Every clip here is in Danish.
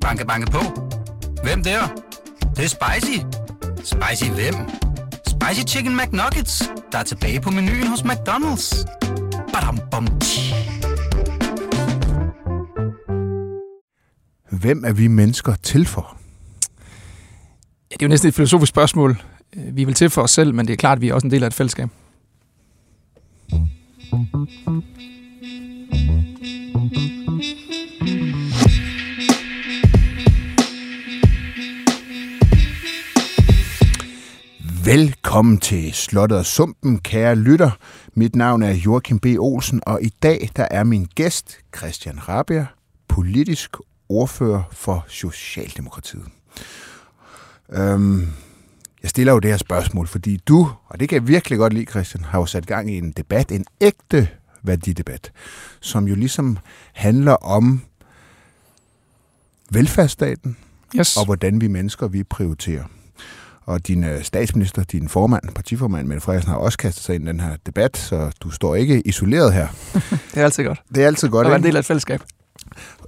Banke, banke på. Hvem der? Det, det er spicy. Spicy hvem? Spicy Chicken McNuggets, der er tilbage på menuen hos McDonald's. Badum, bom, tji. Hvem er vi mennesker til for? Ja, det er jo næsten et filosofisk spørgsmål. Vi er vel til for os selv, men det er klart, at vi er også en del af et fællesskab. Velkommen til Slottet og Sumpen, kære lytter. Mit navn er Joachim B. Olsen, og i dag der er min gæst Christian Rabia, politisk ordfører for Socialdemokratiet. Øhm, jeg stiller jo det her spørgsmål, fordi du, og det kan jeg virkelig godt lide, Christian, har jo sat gang i en debat, en ægte værdidebat, som jo ligesom handler om velfærdsstaten, Yes. og hvordan vi mennesker vi prioriterer. Og din øh, statsminister, din formand, partiformand, Mette Frederiksen, har også kastet sig ind i den her debat, så du står ikke isoleret her. Det er altid godt. Det er altid godt, At være en del af et fællesskab.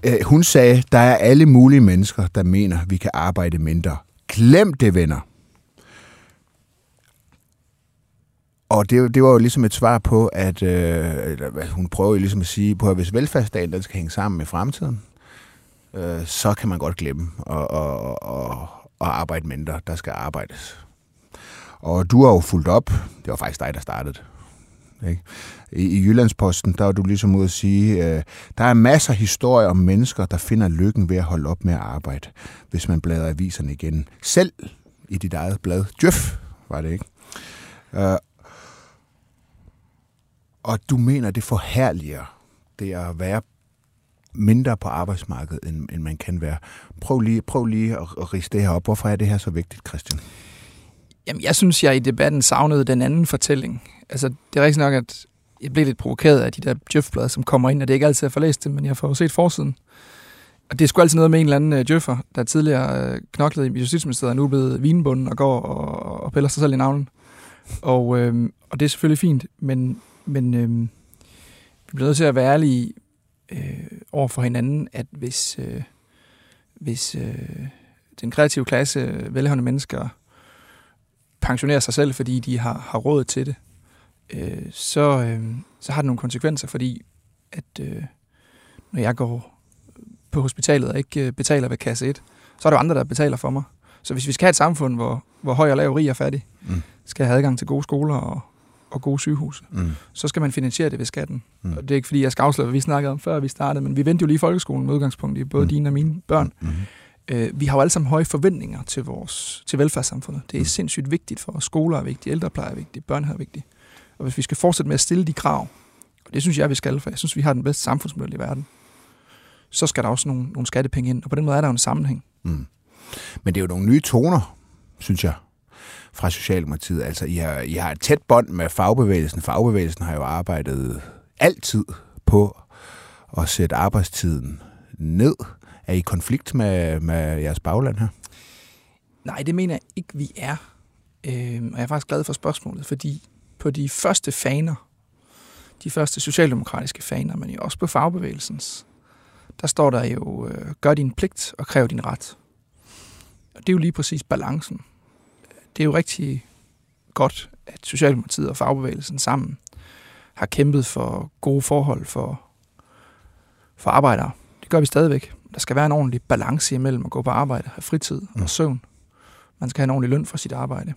Øh, Hun sagde, der er alle mulige mennesker, der mener, vi kan arbejde mindre. Glem det, venner. Og det, det var jo ligesom et svar på, at øh, hun prøver jo ligesom at sige, på at hvis velfærdsstaten den skal hænge sammen med fremtiden, øh, så kan man godt glemme at, at, at, at arbejde mindre. Der skal arbejdes. Og du har jo fulgt op. Det var faktisk dig, der startede. Ikke? I, I Jyllandsposten, der var du ligesom ude at sige, øh, der er masser af historier om mennesker, der finder lykken ved at holde op med at arbejde, hvis man bladrer aviserne igen. Selv i dit eget blad, Djøf, var det ikke? Øh, og du mener, det forhærliger det at være mindre på arbejdsmarkedet, end, end man kan være. Prøv lige, prøv lige at, at riste det her op. Hvorfor er det her så vigtigt, Christian? Jamen, jeg synes, jeg i debatten savnede den anden fortælling. Altså, det er rigtigt nok, at jeg blev lidt provokeret af de der djøfblade, som kommer ind, og det er ikke altid, jeg får læst dem, men jeg får jo set forsiden. Og det er sgu altid noget med en eller anden øh, djøffer, der tidligere øh, knoklede i Justitsministeriet, og nu er blevet vinbunden og går og, og piller sig selv i navlen. Og, øhm, og det er selvfølgelig fint, men, men øhm, vi bliver nødt til at være ærlige øh, over for hinanden, at hvis, øh, hvis øh, den kreative klasse, velhavende mennesker, pensionere sig selv, fordi de har, har råd til det, øh, så, øh, så har det nogle konsekvenser, fordi at øh, når jeg går på hospitalet og ikke øh, betaler ved kasse 1, så er der jo andre, der betaler for mig. Så hvis vi skal have et samfund, hvor, hvor høj og lav, rig og fattig, Mm. skal have adgang til gode skoler og, og gode sygehuse, Mm. så skal man finansiere det ved skatten. Mm. Mm. Og det er ikke fordi, jeg skal afsløre, hvad vi snakkede om, før vi startede, men vi vendte jo lige folkeskolen med udgangspunkt i både Mm. mm. dine og mine børn. Mm. Øh, vi har jo alle sammen høje forventninger til vores til velfærdssamfundet. Det er Mm. sindssygt vigtigt for os. Skoler er vigtige, ældrepleje er vigtigt, børnehave er vigtigt. Og hvis vi skal fortsætte med at stille de krav, og det synes jeg, vi skal, for jeg synes, vi har den bedste samfundsmodel i verden, så skal der også nogle, nogle skattepenge ind, og på den måde er der jo en sammenhæng. Mm. Men det er jo nogle nye toner, synes jeg, fra Socialdemokratiet. Altså, I har, I har et tæt bånd med fagbevægelsen. Fagbevægelsen har jo arbejdet altid på at sætte arbejdstiden ned. Er I i konflikt med, med jeres bagland her? Nej, det mener jeg ikke, vi er. Øh, og jeg er faktisk glad for spørgsmålet, fordi på de første faner, de første socialdemokratiske faner, men jo også på fagbevægelsens, der står der jo, øh, gør din pligt og kræv din ret. Og det er jo lige præcis balancen. Det er jo rigtig godt, at Socialdemokratiet og fagbevægelsen sammen har kæmpet for gode forhold for, for arbejdere. Det gør vi stadigvæk. Der skal være en ordentlig balance imellem at gå på arbejde, have fritid Mm. og søvn. Man skal have en ordentlig løn for sit arbejde.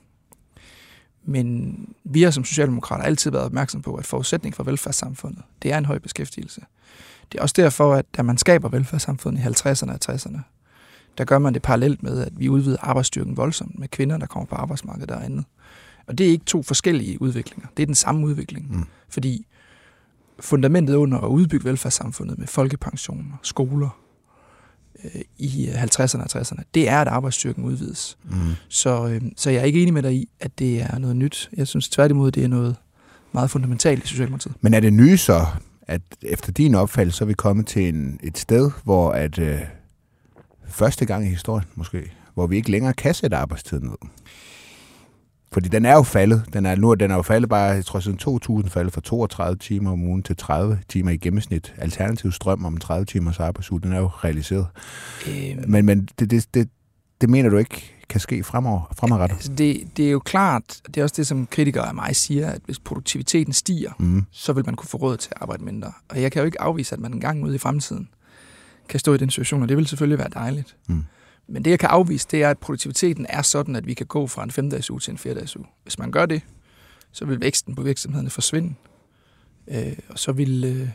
Men vi har som socialdemokrater altid været opmærksom på, at forudsætning for velfærdssamfundet, det er en høj beskæftigelse. Det er også derfor, at da man skaber velfærdssamfundet i 50'erne og 60'erne, der gør man det parallelt med, at vi udvider arbejdsstyrken voldsomt med kvinder, der kommer på arbejdsmarkedet og andet. Og det er ikke to forskellige udviklinger. Det er den samme udvikling. Mm. Fordi fundamentet under at udbygge velfærdssamfundet med folkepensioner, skoler øh, i 50'erne og 60'erne, det er, at arbejdsstyrken udvides. Mm. Så, øh, så jeg er ikke enig med dig i, at det er noget nyt. Jeg synes tværtimod, det er noget meget fundamentalt i Socialdemokratiet. Men er det nye så, at efter din opfattelse, så er vi kommet til en, et sted, hvor at øh, første gang i historien måske, hvor vi ikke længere kan sætte arbejdstiden ned? Fordi den er jo faldet. Den er, nu den er jo faldet bare, jeg tror siden 2000, faldet fra 32 timer om ugen til 30 timer i gennemsnit. Alternativ strøm om 30 timers arbejdsuge, den er jo realiseret. Øh, Men, men det, det, det, det mener du ikke kan ske fremover, fremadrettet? altså det, det er jo klart, det er også det, som kritikere af mig siger, at hvis produktiviteten stiger, Mm. så vil man kunne få råd til at arbejde mindre. Og jeg kan jo ikke afvise, at man en gang ude i fremtiden kan stå i den situation, og det vil selvfølgelig være dejligt. Mm. Men det, jeg kan afvise, det er, at produktiviteten er sådan, at vi kan gå fra en femdages uge til en fjerdages uge. Hvis man gør det, så vil væksten på virksomhederne forsvinde. Øh, og så vil øh,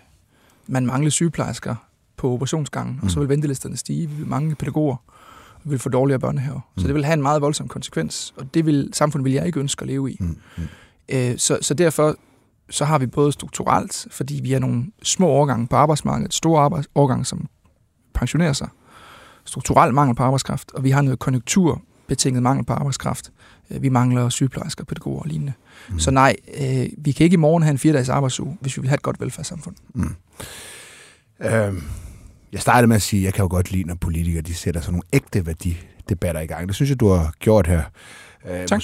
man mangle sygeplejersker på operationsgangen, mm. og så Mm. vil ventelisterne stige. Vi vil mangle pædagoger, og vi vil få dårligere børnehaver. Mm. Så det vil have en meget voldsom konsekvens, og det vil samfundet vil jeg ikke ønske at leve i. Mm. Mm. Øh, så, så derfor så har vi både strukturelt, fordi vi er nogle små årgange på arbejdsmarkedet, store arbejds- årgange, som pensionerer sig, strukturel mangel på arbejdskraft, og vi har noget konjunkturbetinget mangel på arbejdskraft. Øh, Vi mangler sygeplejersker, pædagoger og lignende. Mm. Så nej, øh, vi kan ikke i morgen have en fire-dages arbejdsuge, hvis vi vil have et godt velfærdssamfund. Mm. Øhm, jeg startede med at sige, at jeg kan jo godt lide, når politikere de sætter sådan nogle ægte værdidebatter i gang. Det synes jeg, du har gjort her. Øh, Tak.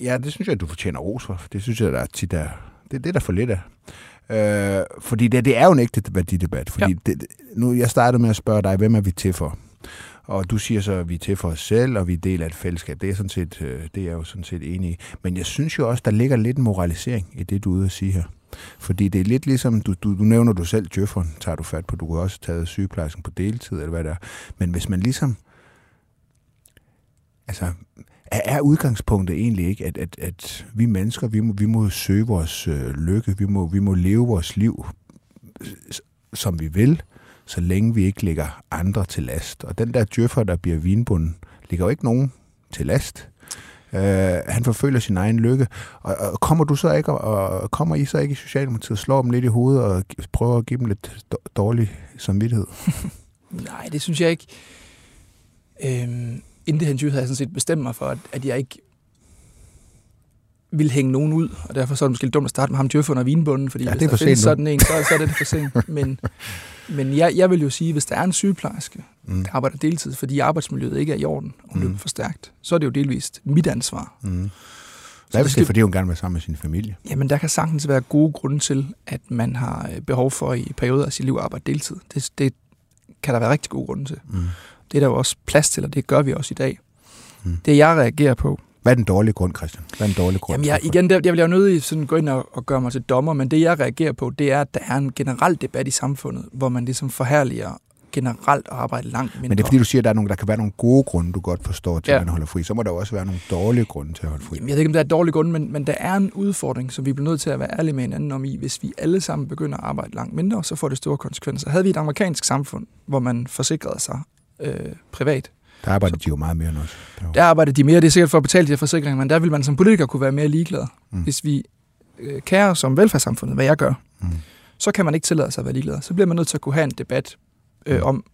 Ja, det synes jeg, du fortjener ros for. Det synes jeg, der er tit er, det, det er der for lidt af. Øh, fordi det, det er jo en ægte værdidebat. Fordi Ja. det, nu, jeg startede med at spørge dig, hvem er vi til for? Og du siger så, at vi er til for os selv, og vi er del af et fællesskab. Det er, sådan set, øh, det er jeg jo sådan set enig i. Men jeg synes jo også, der ligger lidt en moralisering i det, du er ude at sige her. Fordi det er lidt ligesom, du, du, du nævner du selv djøfferen, tager du fat på. Du kan også taget sygeplejersken på deltid, eller hvad det er. Men hvis man ligesom... Altså, er, udgangspunktet egentlig ikke, at, at, at vi mennesker, vi må, vi må søge vores øh, lykke, vi må, vi må leve vores liv, som vi vil, så længe vi ikke lægger andre til last. Og den der djøffer, der bliver vinbunden, ligger jo ikke nogen til last. Øh, han forfølger sin egen lykke. Og, og kommer du så ikke, og, og kommer I så ikke i Socialdemokratiet, slår dem lidt i hovedet og prøver at give dem lidt dårlig samvittighed? Nej, det synes jeg ikke. Øhm, det her havde jeg sådan set bestemt mig for, at, at jeg ikke vil hænge nogen ud, og derfor så er det måske lidt dumt at starte med ham djøffen og vinbunden, fordi Ja, hvis det er der findes sent nu. sådan en, så, så er det for sent. Men, men jeg, jeg vil jo sige, hvis der er en sygeplejerske, Mm. der arbejder deltid, fordi arbejdsmiljøet ikke er i orden, og Mm. løber for stærkt, så er det jo delvist mit ansvar. Mm. Hvad hvis det skal- er, fordi hun gerne vil være sammen med sin familie? Jamen, der kan sagtens være gode grunde til, at man har øh, behov for i perioder af sit liv at arbejde deltid. Det, det kan der være rigtig gode grunde til. Mm. Det er der jo også plads til, og det gør vi også i dag. Mm. Det jeg reagerer på, Hvad er den dårlige grund, Christian? Hvad er den dårlige grund? Jamen jeg, igen, der, jeg vil jo nødig sådan gå ind og, og gøre mig til dommer, men det jeg reagerer på, det er, at der er en generel debat i samfundet, hvor man ligesom forherliger generelt at arbejde langt mindre. Men det er fordi, du siger, at der, er nogle, der kan være nogle gode grunde, du godt forstår til, Ja. at man holder fri. Så må der også være nogle dårlige grunde til at holde fri. Jamen, jeg ved ikke, om det er et dårligt grund, men, men der er en udfordring, som vi bliver nødt til at være ærlige med hinanden om i. Hvis vi alle sammen begynder at arbejde langt mindre, så får det store konsekvenser. Havde vi et amerikansk samfund, hvor man forsikrede sig øh, privat, Der arbejder de jo meget mere end os. Der er arbejder de mere. Det er sikkert for at betale de her forsikringer, men der vil man som politiker kunne være mere ligeglad. Mm. Mm. Hvis vi øh, kærer os om velfærdssamfundet, hvad jeg gør, Mm. så kan man ikke tillade sig at være ligeglad. Så bliver man nødt til at kunne have en debat øh, Mm. om,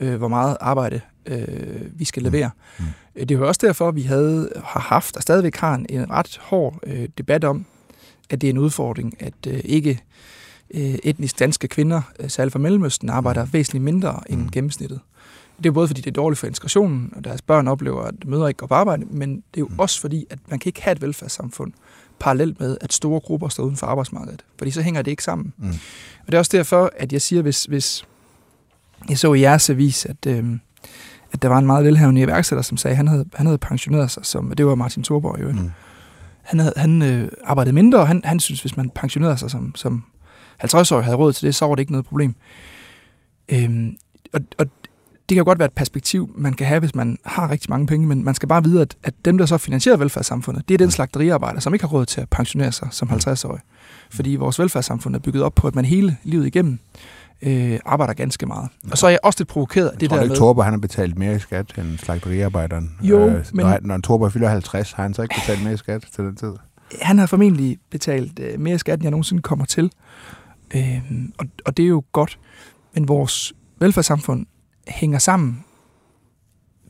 øh, hvor meget arbejde øh, vi skal Mm. levere. Mm. Øh, Det er jo også derfor, at vi havde, har haft og stadigvæk har en, en ret hård øh, debat om, at det er en udfordring, at øh, ikke øh, etnisk danske kvinder, øh, særligt fra Mellemøsten, arbejder væsentligt mindre end Mm. gennemsnittet. Det er både fordi, det er dårligt for integrationen, og deres børn oplever, at mødre ikke går på arbejde, men det er jo Mm. også fordi, at man kan ikke have et velfærdssamfund parallelt med, at store grupper står uden for arbejdsmarkedet. Fordi så hænger det ikke sammen. Mm. Og det er også derfor, at jeg siger, hvis, hvis jeg så i jeres avis, at, øh, at der var en meget velhavende iværksætter, som sagde, at han havde, han havde pensioneret sig, som, det var Martin Thorborg jo. Mm. Han, havde, han øh, arbejdede mindre, og han, han synes, hvis man pensionerede sig som, som 50-årig havde råd til det, så var det ikke noget problem. Øhm, og, og det kan jo godt være et perspektiv, man kan have, hvis man har rigtig mange penge, men man skal bare vide, at, at dem, der så finansierer velfærdssamfundet, det er den slagteriarbejder, som ikke har råd til at pensionere sig som 50-årig. Fordi vores velfærdssamfund er bygget op på, at man hele livet igennem øh, arbejder ganske meget. Og så er jeg også lidt provokeret af det der ikke, med... Torber han har betalt mere i skat end slagteriarbejderen? Jo, øh, men- Når, når Torber fylder 50, har han så ikke betalt mere i skat til den tid? han har formentlig betalt øh, mere skat, end jeg nogensinde kommer til. Øhm, og, og det er jo godt. Men vores velfærdssamfund hænger sammen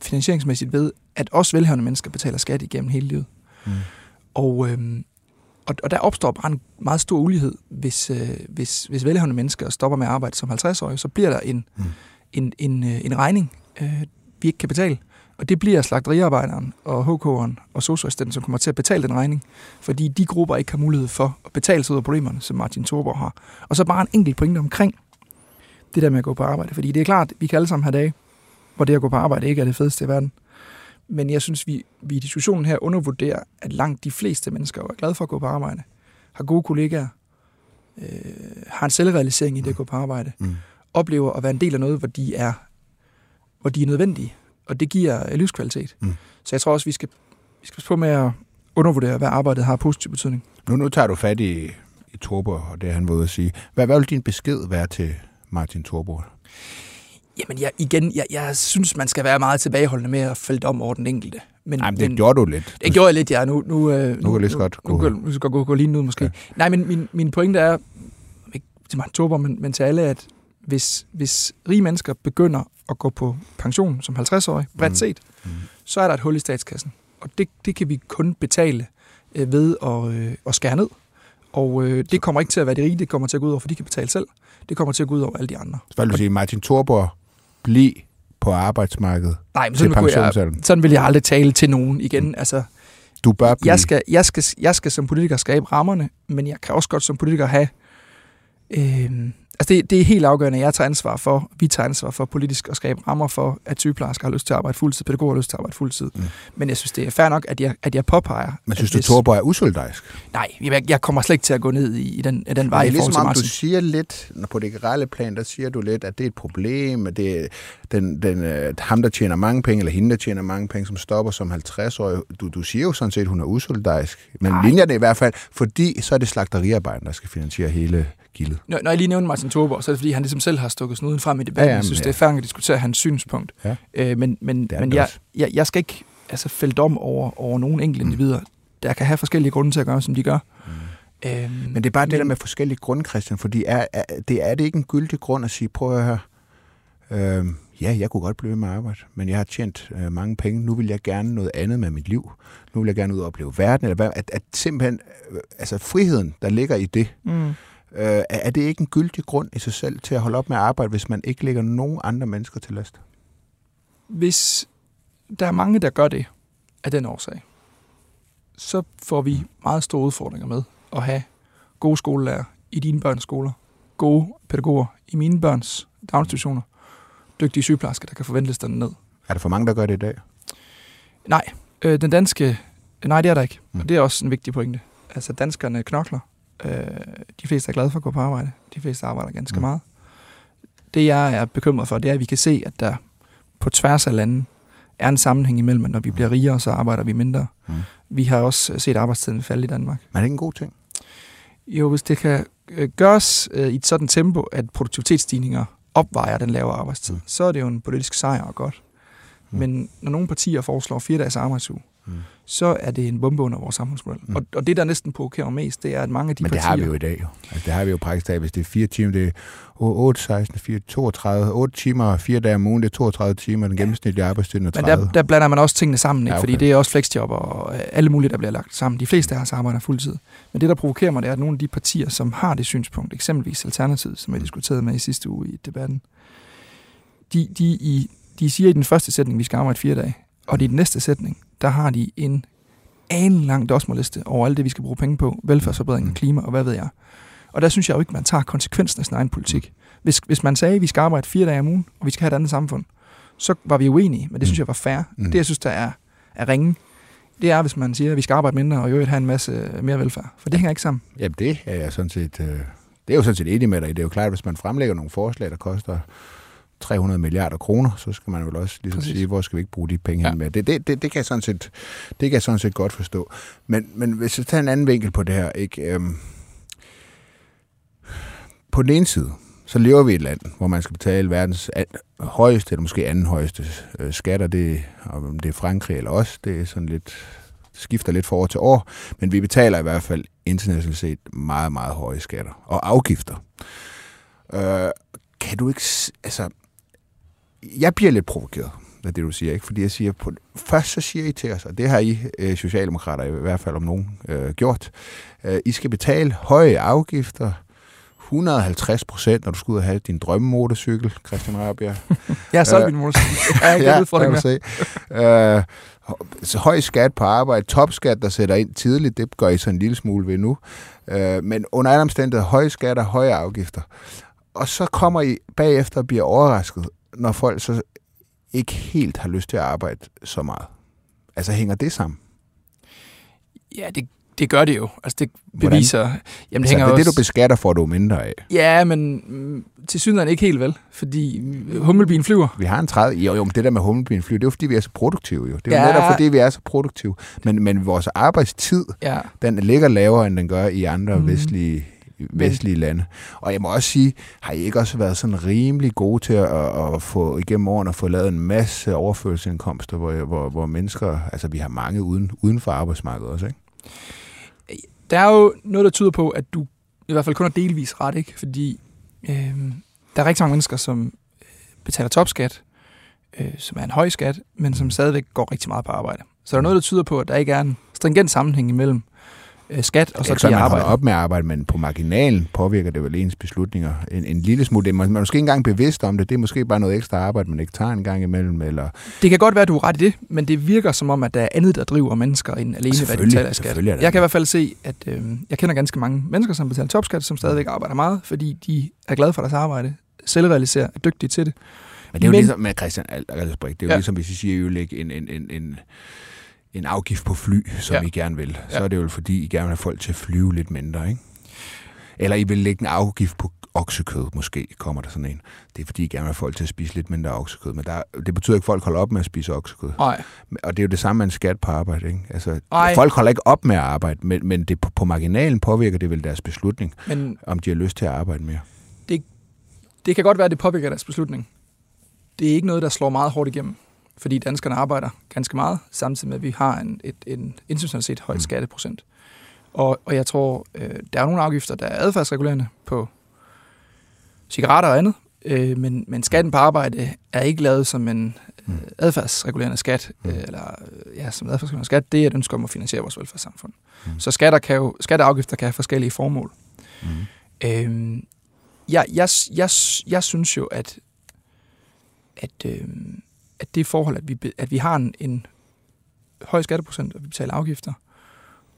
finansieringsmæssigt ved, at også velhavende mennesker betaler skat igennem hele livet. Mm. Og, øhm, og, og der opstår bare en meget stor ulighed. Hvis, øh, hvis, hvis velhavende mennesker stopper med at arbejde som 50-årige, så bliver der en, Mm. en, en, øh, en regning, øh, vi ikke kan betale. Og det bliver slagteriarbejderen og HK'eren og socioassistenten, som kommer til at betale den regning, fordi de grupper ikke har mulighed for at betale sig ud af problemerne, som Martin Thorborg har. Og så bare en enkelt pointe omkring det der med at gå på arbejde. Fordi det er klart, vi kan alle sammen have dage, hvor det at gå på arbejde ikke er det fedeste i verden. Men jeg synes, vi, vi i diskussionen her undervurderer, at langt de fleste mennesker er glade for at gå på arbejde, har gode kollegaer, øh, har en selvrealisering i det at gå på arbejde, Mm. oplever at være en del af noget, hvor de er, hvor de er nødvendige, og det giver øh, livskvalitet. Mm. Så jeg tror også, vi skal, vi skal på med at undervurdere, hvad arbejdet har positiv betydning. Nu, nu tager du fat i, i Torborg, og det han var ude at sige. Hvad, hvad vil din besked være til Martin Torborg? Jamen jeg, igen, jeg, jeg synes, man skal være meget tilbageholdende med at fælde om over den enkelte. Men, Nej, men det gjorde du lidt. Det gjorde jeg lidt, ja. Nu, nu, øh, Nu kan lige så godt nu, gå- nu, nu, skal jeg gå, gå lige ud måske. Ja. Nej, men min, min pointe er, ikke til Martin Thorborg, men, men til alle, at hvis, hvis rige mennesker begynder at gå på pension som 50-årig, bredt Mm. set, Mm. så er der et hul i statskassen. Og det, det kan vi kun betale øh, ved at, øh, at skære ned. Og øh, det kommer ikke til at være de rige, det kommer til at gå ud over, for de kan betale selv. Det kommer til at gå ud over alle de andre. Så vil du sige, Martin Torborg, bliv på arbejdsmarkedet Nej, men til sådan, kunne jeg, sådan vil jeg aldrig tale til nogen igen. Altså, Du bør blive. jeg skal, jeg, skal, jeg skal som politiker skabe rammerne, men jeg kan også godt som politiker have... Øh, altså det, det er helt afgørende, at jeg tager ansvar for, vi tager ansvar for politisk at skabe rammer for, at sygeplejersker har lyst til at arbejde fuldtid, pædagoger har lyst til at arbejde fuldtid. Mm. Men jeg synes, det er fair nok, at jeg, at jeg påpeger... Men synes du, hvis- Torborg er usolidarisk? Nej, jeg, jeg kommer slet ikke til at gå ned i, i den, i den vej det er ligesom om, du siger lidt, når på det generelle plan, der siger du lidt, at det er et problem, at det er den, den, øh, ham, der tjener mange penge, eller hende, der tjener mange penge, som stopper som 50-årig. Du, du siger jo sådan set, at hun er usolidarisk. Men Nej. linjerne i hvert fald, fordi så er det slagteriarbejderen, der skal finansiere hele gildet. Når, når jeg lige nævner Martin Thorborg, så er det fordi, han ligesom selv har stukket snuden frem i debatten. Ja, Ja, ja, jeg synes, ja. det er fair at diskutere hans synspunkt. Ja. Øh, men men, men jeg, jeg, jeg skal ikke altså, fælde dom over, over nogle enkelte individer, der kan have forskellige grunde til at gøre, som de gør. Mm. Øhm, Men det er bare det der med forskellige grunde, Christian, fordi er, er, det, er det ikke en gyldig grund at sige, prøv at høre, øh, ja, jeg kunne godt blive med at arbejde, men jeg har tjent øh, mange penge, nu vil jeg gerne noget andet med mit liv, nu vil jeg gerne ud og opleve verden, eller hvad, at, at simpelthen, øh, altså friheden, der ligger i det, mm. Øh, er, det ikke en gyldig grund i sig selv til at holde op med at arbejde, hvis man ikke lægger nogen andre mennesker til last? Hvis der er mange, der gør det af den årsag, så får vi meget store udfordringer med at have gode skolelærer i dine børns skoler, gode pædagoger i mine børns daginstitutioner, dygtige sygeplejersker, der kan forventes den ned. Er der for mange, der gør det i dag? Nej, øh, den danske... Nej, det er der ikke. Mm. Og det er også en vigtig pointe. Altså, danskerne knokler. Øh, de fleste er glade for at gå på arbejde. De fleste arbejder ganske Mm. mm. meget. Det, jeg er bekymret for, det er, at vi kan se, at der på tværs af landet er en sammenhæng imellem, at når vi bliver rigere, så arbejder vi mindre. Mm. Vi har også set arbejdstiden falde i Danmark. Men er det ikke en god ting? Jo, hvis det kan øh, gøres øh, i et sådan tempo, at produktivitetsstigninger opvejer den lavere arbejdstid, Mm. mm. så er det jo en politisk sejr og godt. Mm. Mm. Men når nogle partier foreslår fire dages arbejdsuge, Mm. så er det en bombe under vores samfundsmodel. Mm. Og, og det, der næsten provokerer mest, det er, at mange af de Men det partier... har vi jo i dag jo. Altså, det har vi jo praktisk talt. Hvis det er fire timer, det er 8, 16, 4, 32, 8 timer og fire dage om ugen, det er 32 timer, den gennemsnitlige arbejdstid er Men 30. der, der blander man også tingene sammen, ikke? Ja, okay. fordi det er også flexjob og øh, alle mulige, der bliver lagt sammen. De fleste af os arbejder fuldtid. Men det, der provokerer mig, det er, at nogle af de partier, som har det synspunkt, eksempelvis Alternativet, som jeg Mm. diskuterede med i sidste uge i debatten, de, de, i, de siger i den første sætning, vi skal arbejde fire dage, og i den næste sætning, der har de en anen lang dosmerliste over alt det, vi skal bruge penge på, velfærdsforbedring, Mm. klima og hvad ved jeg. Og der synes jeg jo ikke, man tager konsekvensen af sin egen politik. Hvis, hvis man sagde, at vi skal arbejde fire dage om ugen, og vi skal have et andet samfund, så var vi uenige, men det synes Mm. jeg var fair. Mm. Det, jeg synes, der er, er ringe, det er, hvis man siger, at vi skal arbejde mindre og i øvrigt have en masse mere velfærd. For det hænger ikke sammen. Jamen det er jeg sådan set, øh, det er jo sådan set enig med dig. Det er jo klart, at hvis man fremlægger nogle forslag, der koster 300 milliarder kroner, så skal man vel også ligesom Præcis. sige, hvor skal vi ikke bruge de penge Ja. med. Det, det, det, det, kan jeg sådan set, det kan jeg sådan set godt forstå. Men, men hvis jeg tager en anden vinkel på det her, ikke? Øhm, på den ene side, så lever vi i et land, hvor man skal betale verdens an- højeste, eller måske anden højeste øh, skatter. Det, om det er Frankrig eller os, det er sådan lidt, skifter lidt fra år til år. Men vi betaler i hvert fald internationalt set meget, meget høje skatter og afgifter. Øh, kan du ikke... Altså, jeg bliver lidt provokeret af det, du siger. Ikke? Fordi jeg siger, på, først så siger I til os, og det har I øh, socialdemokrater i hvert fald om nogen øh, gjort, øh, I skal betale høje afgifter, 150 procent, når du skal ud og have din drømmemotorcykel, Christian Rabia. Jeg har solgt min motorcykel. Jeg er ikke ja, for det mere. Øh, så høj skat på arbejde, topskat, der sætter ind tidligt, det gør I så en lille smule ved nu. Øh, men under alle omstændigheder, høje skatter, høje afgifter. Og så kommer I bagefter og bliver overrasket, når folk så ikke helt har lyst til at arbejde så meget. Altså hænger det sammen? Ja, det, det gør det jo. Altså det beviser... Hvordan? Jamen, det, altså, hænger det er også... det, du beskatter, får du mindre af. Ja, men mm, til synligheden ikke helt vel, fordi hummelbien flyver. Vi har en 30... Jo, jo, men det der med hummelbien flyver, det er jo fordi, vi er så produktive jo. Det er ja. jo netop fordi, vi er så produktive. Men, men vores arbejdstid, ja. den ligger lavere, end den gør i andre mm. vestlige vestlige lande. Og jeg må også sige, har I ikke også været sådan rimelig gode til at, at få igennem årene at få lavet en masse overførselsindkomster, hvor, hvor, hvor mennesker, altså vi har mange uden, uden for arbejdsmarkedet også, ikke? Der er jo noget, der tyder på, at du i hvert fald kun er delvis ret, ikke? Fordi øh, der er rigtig mange mennesker, som øh, betaler topskat, øh, som er en høj skat, men som stadigvæk går rigtig meget på arbejde. Så der er noget, der tyder på, at der ikke er en stringent sammenhæng imellem skat, og så det er arbejde. op med at arbejde, men på marginalen påvirker det vel ens beslutninger en, en lille smule. Man, man er måske ikke engang bevidst om det. Det er måske bare noget ekstra arbejde, man ikke tager en gang imellem. Eller... Det kan godt være, at du er ret i det, men det virker som om, at der er andet, der driver mennesker end alene, hvad de betaler af skat. Jeg kan i hvert fald se, at øh, jeg kender ganske mange mennesker, som betaler topskat, som stadigvæk arbejder meget, fordi de er glade for deres arbejde, selvrealiserer, er dygtige til det. Men det er jo men, ligesom med Christian Aldersbrik, det er jo ja. ligesom, hvis I siger, at I en, en, en, en en afgift på fly, som ja. I gerne vil, så ja. er det jo fordi, I gerne vil have folk til at flyve lidt mindre, ikke? Eller I vil lægge en afgift på oksekød, måske kommer der sådan en. Det er fordi, I gerne vil have folk til at spise lidt mindre oksekød. Men der, det betyder ikke, at folk holder op med at spise oksekød. Nej. Og det er jo det samme med en skat på arbejde. Ikke? Altså, Ej. folk holder ikke op med at arbejde, men, men det, på, på marginalen påvirker det vel deres beslutning, men om de har lyst til at arbejde mere. Det, det kan godt være, at det påvirker deres beslutning. Det er ikke noget, der slår meget hårdt igennem fordi danskerne arbejder ganske meget, samtidig med, at vi har en, et, en internationalt set høj mm. skatteprocent. Og, og jeg tror, øh, der er nogle afgifter, der er adfærdsregulerende på cigaretter og andet, øh, men, men skatten på arbejde er ikke lavet som en øh, mm. adfærdsregulerende skat, mm. øh, eller øh, ja, som adfærdsregulerende skat, det er et ønske om at finansiere vores velfærdssamfund. Mm. Så skatter kan jo, skatteafgifter kan have forskellige formål. Mm. Øh, jeg, jeg, jeg, jeg synes jo, at, at øh, at det forhold, at vi, at vi har en, en høj skatteprocent, og vi betaler afgifter,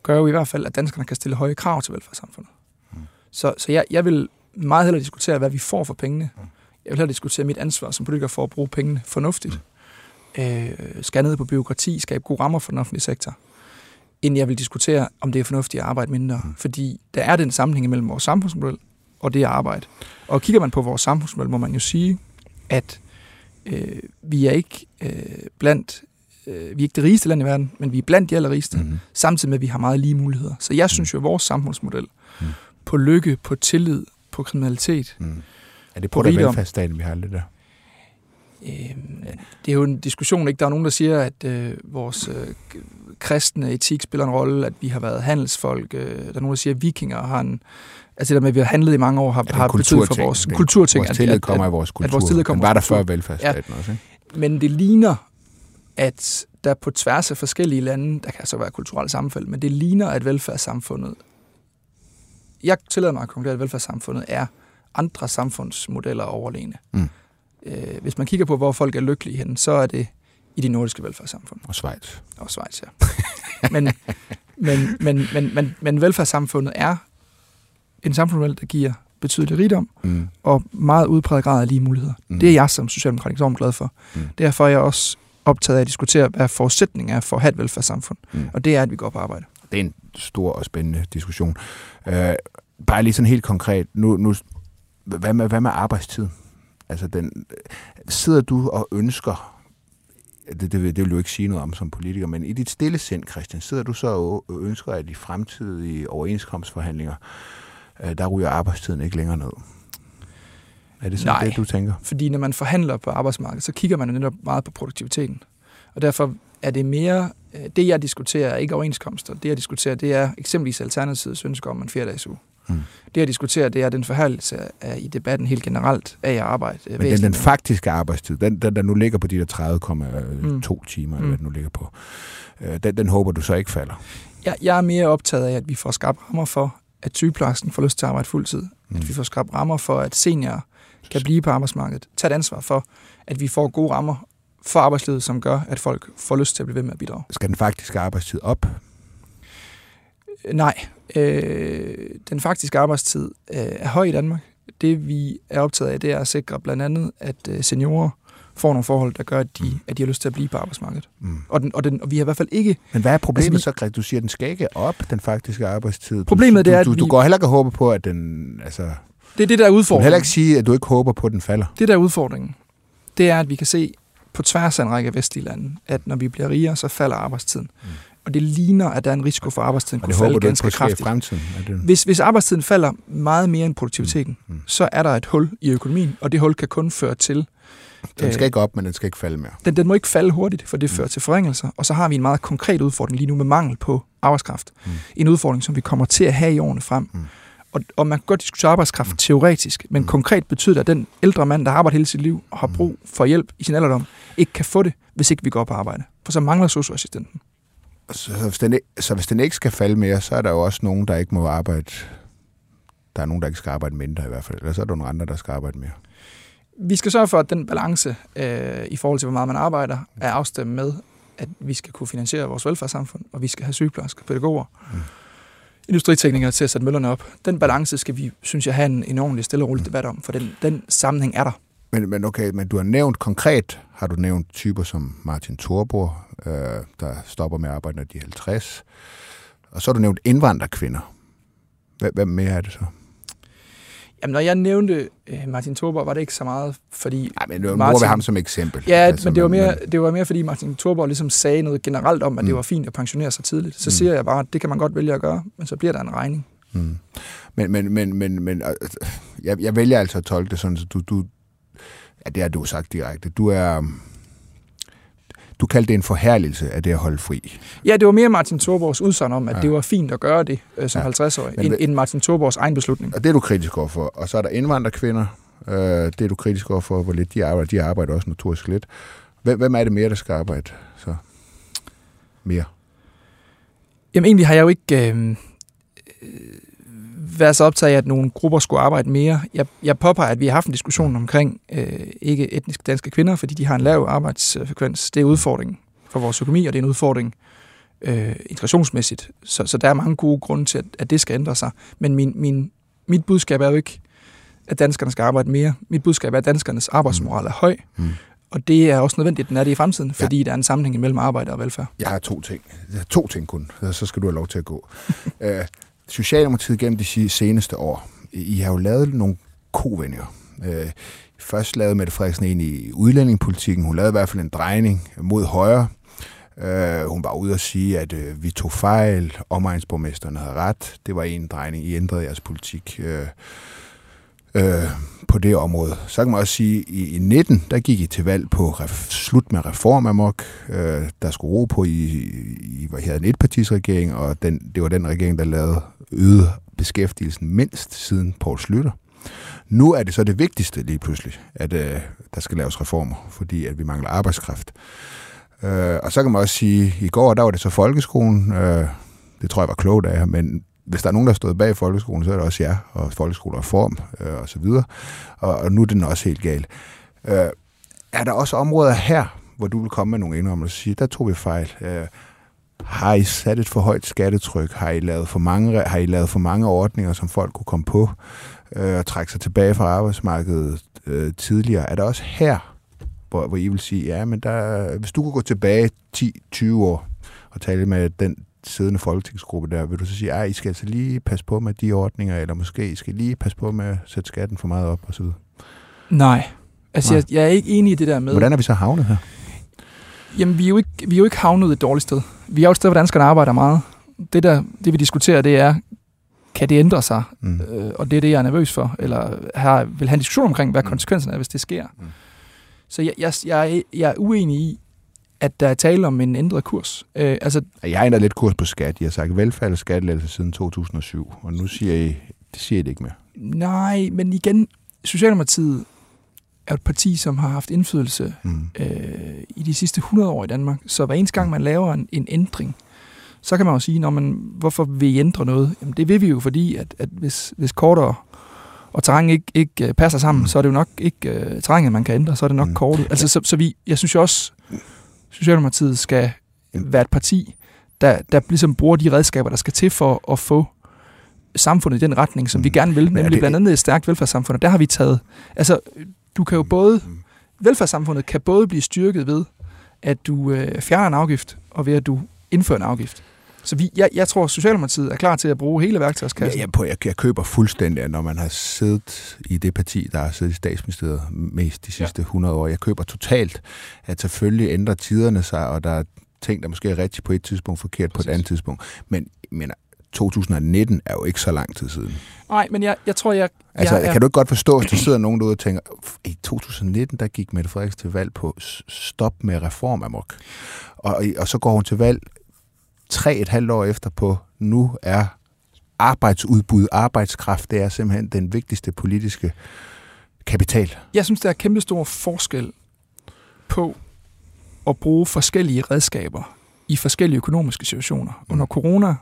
gør jo i hvert fald, at danskerne kan stille høje krav til velfærdssamfundet. Mm. Så, så jeg, jeg vil meget hellere diskutere, hvad vi får for pengene. Mm. Jeg vil hellere diskutere mit ansvar som politiker for at bruge pengene fornuftigt. Mm. Øh, skære ned på byråkrati, skabe gode rammer for den offentlige sektor, end jeg vil diskutere, om det er fornuftigt at arbejde mindre. Mm. Fordi der er den sammenhæng mellem vores samfundsmodel og det at arbejde. Og kigger man på vores samfundsmodel, må man jo sige, at øh, vi er ikke øh, blandt øh, vi er ikke det rigeste land i verden, men vi er blandt de allerrigeste, mm-hmm. samtidig med, at vi har meget lige muligheder. Så jeg synes jo, at vores samfundsmodel mm. på lykke, på tillid, på kriminalitet, mm. Er det på, på velfærdsstaten, vi har lidt der? Øh, det er jo en diskussion, ikke? Der er nogen, der siger, at øh, vores øh, kristne etik spiller en rolle, at vi har været handelsfolk. Øh, der er nogen, der siger, at vikinger har en Altså det der med, at vi har handlet i mange år, har, ja, har betydet for vores kulturting. Vores tillid kommer af vores kultur. At vores tillid kommer Den var der før velfærdsstaten ja. også, ikke? Men det ligner, at der på tværs af forskellige lande, der kan så være kulturelle sammenfald, men det ligner, at velfærdssamfundet, jeg tillader mig at konkludere, at velfærdssamfundet er andre samfundsmodeller overlegne. Mm. Øh, hvis man kigger på, hvor folk er lykkelige hen, så er det i de nordiske velfærdssamfund. Og Schweiz. Og Schweiz, ja. men, men, men, men, men, men velfærdssamfundet er en samfundsmodel, der giver betydelig rigdom mm. og meget udpræget grad af lige muligheder. Mm. Det er jeg som socialdemokrat enormt glad for. Mm. Derfor er jeg også optaget af at diskutere, hvad forudsætningen er for at have et velfærdssamfund. Mm. Og det er, at vi går på arbejde. Det er en stor og spændende diskussion. Uh, bare lige sådan helt konkret. Nu, nu, hvad, med, hvad med arbejdstiden? Altså, den, sidder du og ønsker det, det, det vil du ikke sige noget om som politiker, men i dit stille sind, Christian, sidder du så og ønsker, at de fremtidige overenskomstforhandlinger øh, der ryger arbejdstiden ikke længere ned. Er det sådan Nej, det, du tænker? fordi når man forhandler på arbejdsmarkedet, så kigger man netop meget på produktiviteten. Og derfor er det mere, øh, det jeg diskuterer er ikke overenskomster. Det jeg diskuterer, det er eksempelvis Alternativets ønske om en fire dages uge. Hmm. Det jeg diskuterer, det er den forhærdelse af, i debatten helt generelt af at arbejde. Men den, den faktiske arbejdstid, den, den der nu ligger på de der 30,2 hmm. timer, hmm. eller hvad den nu ligger på, øh, den, den håber du så ikke falder? Jeg, jeg er mere optaget af, at vi får skabt rammer for, at sygeplejersken får lyst til at arbejde fuldtid, Mm. At vi får skabt rammer for, at seniorer kan blive på arbejdsmarkedet. Tag et ansvar for, at vi får gode rammer for arbejdslivet, som gør, at folk får lyst til at blive ved med at bidrage. Skal den faktiske arbejdstid op? Nej. Øh, den faktiske arbejdstid øh, er høj i Danmark. Det vi er optaget af, det er at sikre blandt andet, at øh, seniorer får nogle forhold, der gør, at de, mm. at de har lyst til at blive på arbejdsmarkedet. Mm. Og, den, og, den, og vi har i hvert fald ikke... Men hvad er problemet altså, vi, så, Greg? Du siger, at den skal ikke op, den faktiske arbejdstid. Problemet du, det er, du, at du, vi, går heller ikke og håber på, at den... Altså, det er det, der er du udfordringen. kan heller ikke sige, at du ikke håber på, at den falder. Det, der er udfordringen, det er, at vi kan se på tværs af en række vestlige lande, at når vi bliver rigere, så falder arbejdstiden. Mm. Og det ligner, at der er en risiko for, at arbejdstiden kunne falde du ganske sker i kraftigt. fremtiden. Det... Hvis, hvis arbejdstiden falder meget mere end produktiviteten, Mm. mm. så er der et hul i økonomien, og det hul kan kun føre til... Den skal øh, ikke op, men den skal ikke falde mere. den, den må ikke falde hurtigt, for det fører til forringelser. Og så har vi en meget konkret udfordring lige nu med mangel på arbejdskraft. Mm. En udfordring, som vi kommer til at have i årene frem. Mm. Og, og man kan godt diskutere arbejdskraft Mm. teoretisk, men Mm. konkret betyder det, at den ældre mand, der har arbejdet hele sit liv og har Mm. brug for hjælp i sin alderdom, ikke kan få det, hvis ikke vi går på arbejde. For så mangler socioassistenten. Så, så, hvis den, ikke- så hvis den ikke skal falde mere, så er der jo også nogen, der ikke må arbejde... Der er nogen, der ikke skal arbejde mindre i hvert fald. Eller så er der nogle andre, der skal arbejde mere. Vi skal sørge for, at den balance øh, i forhold til, hvor meget man arbejder, er afstemt med, at vi skal kunne finansiere vores velfærdssamfund, og vi skal have sygeplejersker, pædagoger, Mm. mm. industriteknikere til at sætte møllerne op. Den balance skal vi, synes jeg, have en, en ordentlig stille og rolig debat om, for den, den sammenhæng er der. Men, men okay, men du har nævnt konkret, har du nævnt typer som Martin Thorborg, øh, der stopper med at arbejde, når de er 50. Og så har du nævnt indvandrerkvinder. Hvem mere er det så? Jamen, når jeg nævnte øh, Martin Thorborg, var det ikke så meget, fordi... Nej, men nu Martin- vi ham som eksempel. Ja, altså, men det var, mere, det var mere, fordi Martin Thorborg ligesom sagde noget generelt om, at Mm. det var fint at pensionere sig tidligt. Så Mm. siger jeg bare, at det kan man godt vælge at gøre, men så bliver der en regning. Mm. Men, men, men, men, men øh, jeg, jeg vælger altså at tolke det sådan, at du, du, ja, det har du sagt direkte, du er, du kaldte det en forherligelse af det at holde fri. Ja, det var mere Martin Thorborgs udsagn om, at Ja. det var fint at gøre det øh, som Ja. ja. 50-årig, Men end, end Martin Thorborgs egen beslutning. Og det er du kritisk overfor. Og så er der indvandrerkvinder, øh, det er du kritisk overfor, hvor lidt de arbejder. De arbejder også notorisk lidt. Hvem, hvem er det mere, der skal arbejde så? Mere. Jamen egentlig har jeg jo ikke øh, øh, været så optaget af, at nogle grupper skulle arbejde mere. Jeg, jeg påpeger, at vi har haft en diskussion omkring øh, ikke etnisk danske kvinder, fordi de har en lav arbejdsfrekvens. Det er udfordringen for vores økonomi, og det er en udfordring øh, integrationsmæssigt. Så, så der er mange gode grunde til, at, at det skal ændre sig. Men min, min, mit budskab er jo ikke, at danskerne skal arbejde mere. Mit budskab er, at danskernes arbejdsmoral er høj, Mm. og det er også nødvendigt, at den er det i fremtiden, fordi der er en sammenhæng mellem arbejde og velfærd. Jeg har to ting. Jeg har to ting kun, så skal du have lov til at gå. øh, Socialdemokratiet gennem de seneste år, I har jo lavet nogle kovendinger. Øh, først lavede Mette Frederiksen en i udlændingepolitikken. Hun lavede i hvert fald en drejning mod højre. Øh, hun var ude at sige, at øh, vi tog fejl, omegnsborgmesterne havde ret. Det var en drejning, I ændrede jeres politik øh, øh, på det område. Så kan man også sige, at i, i 19, der gik I til valg på ref, slut med reformamok. Øh, der skulle ro på i, i hvad hedder en etpartisregering, og den, det var den regering, der lavede øget beskæftigelsen mindst siden Poul Slytter. Nu er det så det vigtigste lige pludselig, at øh, der skal laves reformer, fordi at vi mangler arbejdskraft. Øh, og så kan man også sige, at i går der var det så folkeskolen. Øh, det tror jeg var klogt af jer, men hvis der er nogen, der har stået bag folkeskolen, så er det også jer, og folkeskolereform øh, og så videre. Og, og nu er den også helt gal. Øh, er der også områder her, hvor du vil komme med nogle indrømmelser og sige, der tog vi fejl. Øh, har I sat et for højt skattetryk? Har I lavet for mange, har I lavet for mange ordninger, som folk kunne komme på øh, og trække sig tilbage fra arbejdsmarkedet øh, tidligere? Er der også her, hvor, hvor I vil sige, ja, men der, hvis du kunne gå tilbage 10-20 år og tale med den siddende folketingsgruppe der, vil du så sige, at I skal altså lige passe på med de ordninger, eller måske I skal lige passe på med at sætte skatten for meget op videre. Nej. Altså, Nej. jeg, jeg er ikke enig i det der med... Hvordan er vi så havnet her? Jamen, vi er, jo ikke, vi er jo ikke havnet et dårligt sted. Vi er jo et sted, hvor danskerne arbejder meget. Det, der, det vi diskuterer, det er, kan det ændre sig? Mm. Øh, og det er det, jeg er nervøs for. Eller har, vil have en diskussion omkring, hvad Mm. konsekvensen er, hvis det sker. Mm. Så jeg, jeg, jeg, er- jeg er uenig i, at der er tale om en ændret kurs. Øh, altså, Jeg har ændret lidt kurs på skat. Jeg har sagt velfærd og siden 2007, og nu siger I, det siger I det ikke mere. nej, men igen, Socialdemokratiet er et parti, som har haft indflydelse Mm. øh, i de sidste 100 år i Danmark. Så hver eneste gang, man laver en, en ændring, så kan man jo sige, når man, hvorfor vil I ændre noget? Jamen, det vil vi jo, fordi at, at hvis, hvis kortere og terræn ikke, ikke øh, passer sammen, mm. så er det jo nok ikke øh, terrænet, man kan ændre, så er det nok mm. kortet. Altså, så, så vi, jeg synes jo også, Socialdemokratiet skal være et parti, der, der ligesom bruger de redskaber, der skal til for at få samfundet i den retning, som mm. vi gerne vil, nemlig det, blandt andet et stærkt velfærdssamfund, og der har vi taget, altså, du kan jo mm. både, mm. velfærdssamfundet kan både blive styrket ved, at du øh, fjerner en afgift, og ved at du indfører en afgift. Så vi, jeg, jeg tror, at Socialdemokratiet er klar til at bruge hele værktøjskassen. Ja, jeg, jeg, jeg køber fuldstændig, at når man har siddet i det parti, der har siddet i statsministeriet mest de sidste ja. 100 år, jeg køber totalt, at selvfølgelig ændrer tiderne sig, og der er ting, der måske er rigtigt på et tidspunkt, forkert Præcis. på et andet tidspunkt. Men men 2019 er jo ikke så lang tid siden. Nej, men jeg, jeg tror, jeg... Altså, jeg, kan du ikke godt forstå, hvis der sidder nogen derude og tænker, i 2019, der gik Mette Frederiksen til valg på stop med reformamok. Og, og så går hun til valg tre et halvt år efter på, nu er arbejdsudbud, arbejdskraft, det er simpelthen den vigtigste politiske kapital. Jeg synes, der er kæmpe stor forskel på at bruge forskellige redskaber i forskellige økonomiske situationer. Mm. Under corona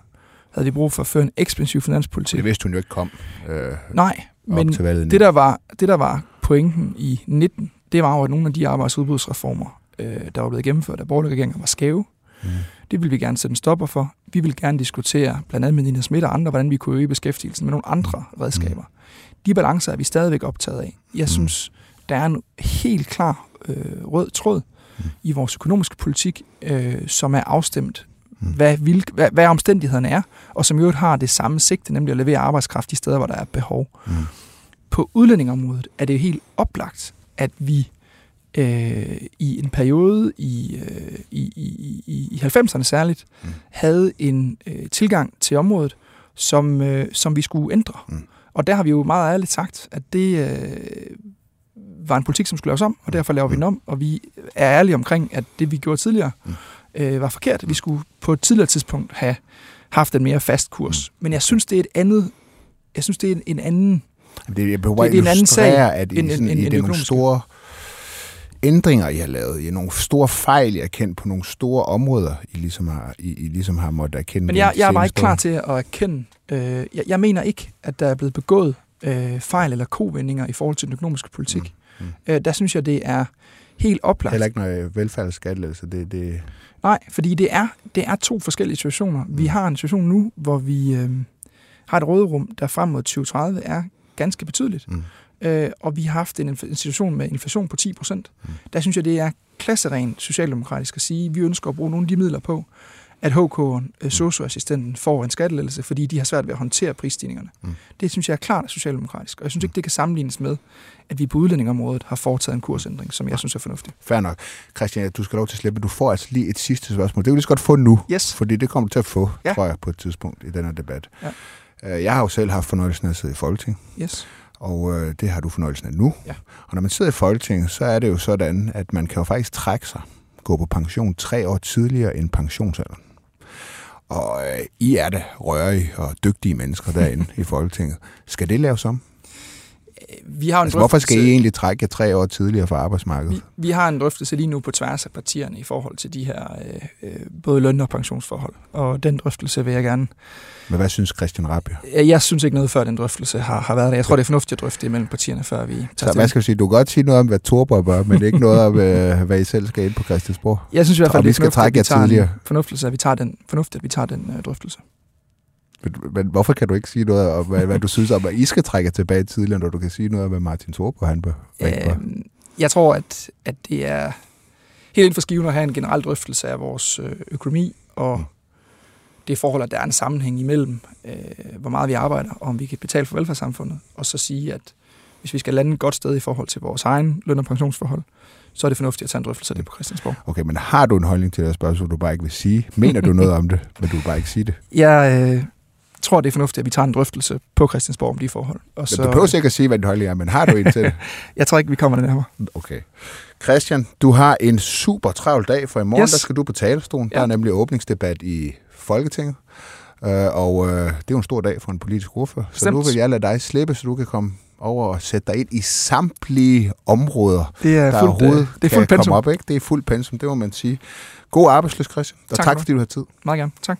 havde de brug for at føre en ekspansiv finanspolitik. Det vidste hun jo ikke kom. Øh, Nej, men det der, var, det der var pointen i 19, det var jo, at nogle af de arbejdsudbudsreformer, øh, der var blevet gennemført af borgerlige regeringer, var skæve. Mm. Det vil vi gerne sætte en stopper for. Vi vil gerne diskutere, blandt andet med Nina Schmidt og andre, hvordan vi kunne øge beskæftigelsen med nogle andre mm. redskaber. Mm. De balancer er vi stadigvæk optaget af. Jeg mm. synes, der er en helt klar øh, rød tråd mm. i vores økonomiske politik, øh, som er afstemt, mm. hvad, vil, hvad, hvad omstændighederne er, og som i øvrigt har det samme sigte, nemlig at levere arbejdskraft de steder, hvor der er behov. Mm. På udlændingområdet er det helt oplagt, at vi øh, i en periode i, øh, i, i, i, i 90'erne særligt, mm. havde en øh, tilgang til området, som, øh, som vi skulle ændre. Mm. Og der har vi jo meget ærligt sagt, at det øh, var en politik, som skulle laves om, og derfor laver mm. vi den om, og vi er ærlige omkring, at det vi gjorde tidligere mm. Øh, var forkert. Vi skulle på et tidligere tidspunkt have haft en mere fast kurs. Mm. Men jeg synes, det er et andet, jeg synes, det er en, en anden det, jeg det, det er en anden sag at i, end, sådan, end, i end, nogle store ændringer, I har lavet, i nogle store fejl, I har kendt på nogle store områder, I ligesom har, I, I ligesom har måttet erkende. Men jeg, jeg er bare ikke klar til at erkende. Øh, jeg, jeg mener ikke, at der er blevet begået øh, fejl eller kovendinger i forhold til den økonomiske politik. Mm. Mm. Øh, der synes jeg, det er helt oplagt. Heller ikke noget velfærdsskattelse. Det, det... Nej, fordi det er, det er to forskellige situationer. Mm. Vi har en situation nu, hvor vi øh, har et råderum, der frem mod 2030 er ganske betydeligt. Mm øh, og vi har haft en, en situation med inflation på 10 procent. Mm. Der synes jeg, det er klasserent socialdemokratisk at sige, at vi ønsker at bruge nogle af de midler på, at HK'en, øh, socioassistenten, får en skattelettelse, fordi de har svært ved at håndtere prisstigningerne. Mm. Det synes jeg er klart socialdemokratisk, og jeg synes ikke, det kan sammenlignes med, at vi på udlændingområdet har foretaget en kursændring, som jeg synes er fornuftig. Fair nok. Christian, du skal lov til at slippe. Du får altså lige et sidste spørgsmål. Det vil jeg godt få nu, yes. fordi det kommer du til at få, ja. tror jeg, på et tidspunkt i denne debat. Ja. Øh, jeg har jo selv haft fornøjelsen af at sidde i Folketing. Yes og øh, det har du fornøjelsen af nu. Ja. Og når man sidder i Folketinget, så er det jo sådan, at man kan jo faktisk trække sig, gå på pension tre år tidligere end pensionsalderen. Og øh, I er da rørige og dygtige mennesker derinde i Folketinget. Skal det laves om? Vi har en altså, hvorfor skal I egentlig trække jer tre år tidligere fra arbejdsmarkedet? Vi, vi har en drøftelse lige nu på tværs af partierne i forhold til de her øh, øh både løn- og pensionsforhold. Og den drøftelse vil jeg gerne... Men hvad synes Christian Rabia? Jeg synes ikke noget før den drøftelse har, har været der. Jeg tror, det er fornuftigt at drøfte imellem partierne, før vi tager Så hvad skal du sige? Du kan godt sige noget om, hvad Torborg bør, men ikke noget om, øh, hvad I selv skal ind på Christiansborg. Jeg synes i hvert fald, det er fornuftigt, at vi tager tidligere. en fornuftelse, at vi tager den, fornuftigt, at vi tager den øh, drøftelse. Men, men hvorfor kan du ikke sige noget om, hvad, hvad du synes om, at I skal trække tilbage tidligere, når du kan sige noget om, hvad Martin Thorpe han bør? Øh, jeg tror, at, at det er helt inden for skiven at have en generel drøftelse af vores øh, økonomi, og mm. det forhold, at der er en sammenhæng imellem, øh, hvor meget vi arbejder, og om vi kan betale for velfærdssamfundet, og så sige, at hvis vi skal lande et godt sted i forhold til vores egen løn- og pensionsforhold, så er det fornuftigt at tage en drøftelse af det på Christiansborg. Okay, men har du en holdning til det spørgsmål, du bare ikke vil sige? Mener du noget om det, men du vil bare ikke sige det? Jeg, øh, tror, det er fornuftigt, at vi tager en drøftelse på Christiansborg om de forhold. Og så, du behøver ikke at sige, hvad din holdning er, men har du en til det? jeg tror ikke, vi kommer nærmere. Okay. Christian, du har en super travl dag, for i morgen yes. der skal du på talerstolen. Ja. Der er nemlig åbningsdebat i Folketinget. Uh, og uh, det er jo en stor dag for en politisk ordfører. Så Stemt. nu vil jeg lade dig slippe, så du kan komme over og sætte dig ind i samtlige områder, det er der fuldt, overhovedet det er fuldt kan pensum. komme op. Ikke? Det er fuldt pensum, det må man sige. God arbejdsløs, Christian. Og tak, tak fordi du har tid. Meget gerne. Tak.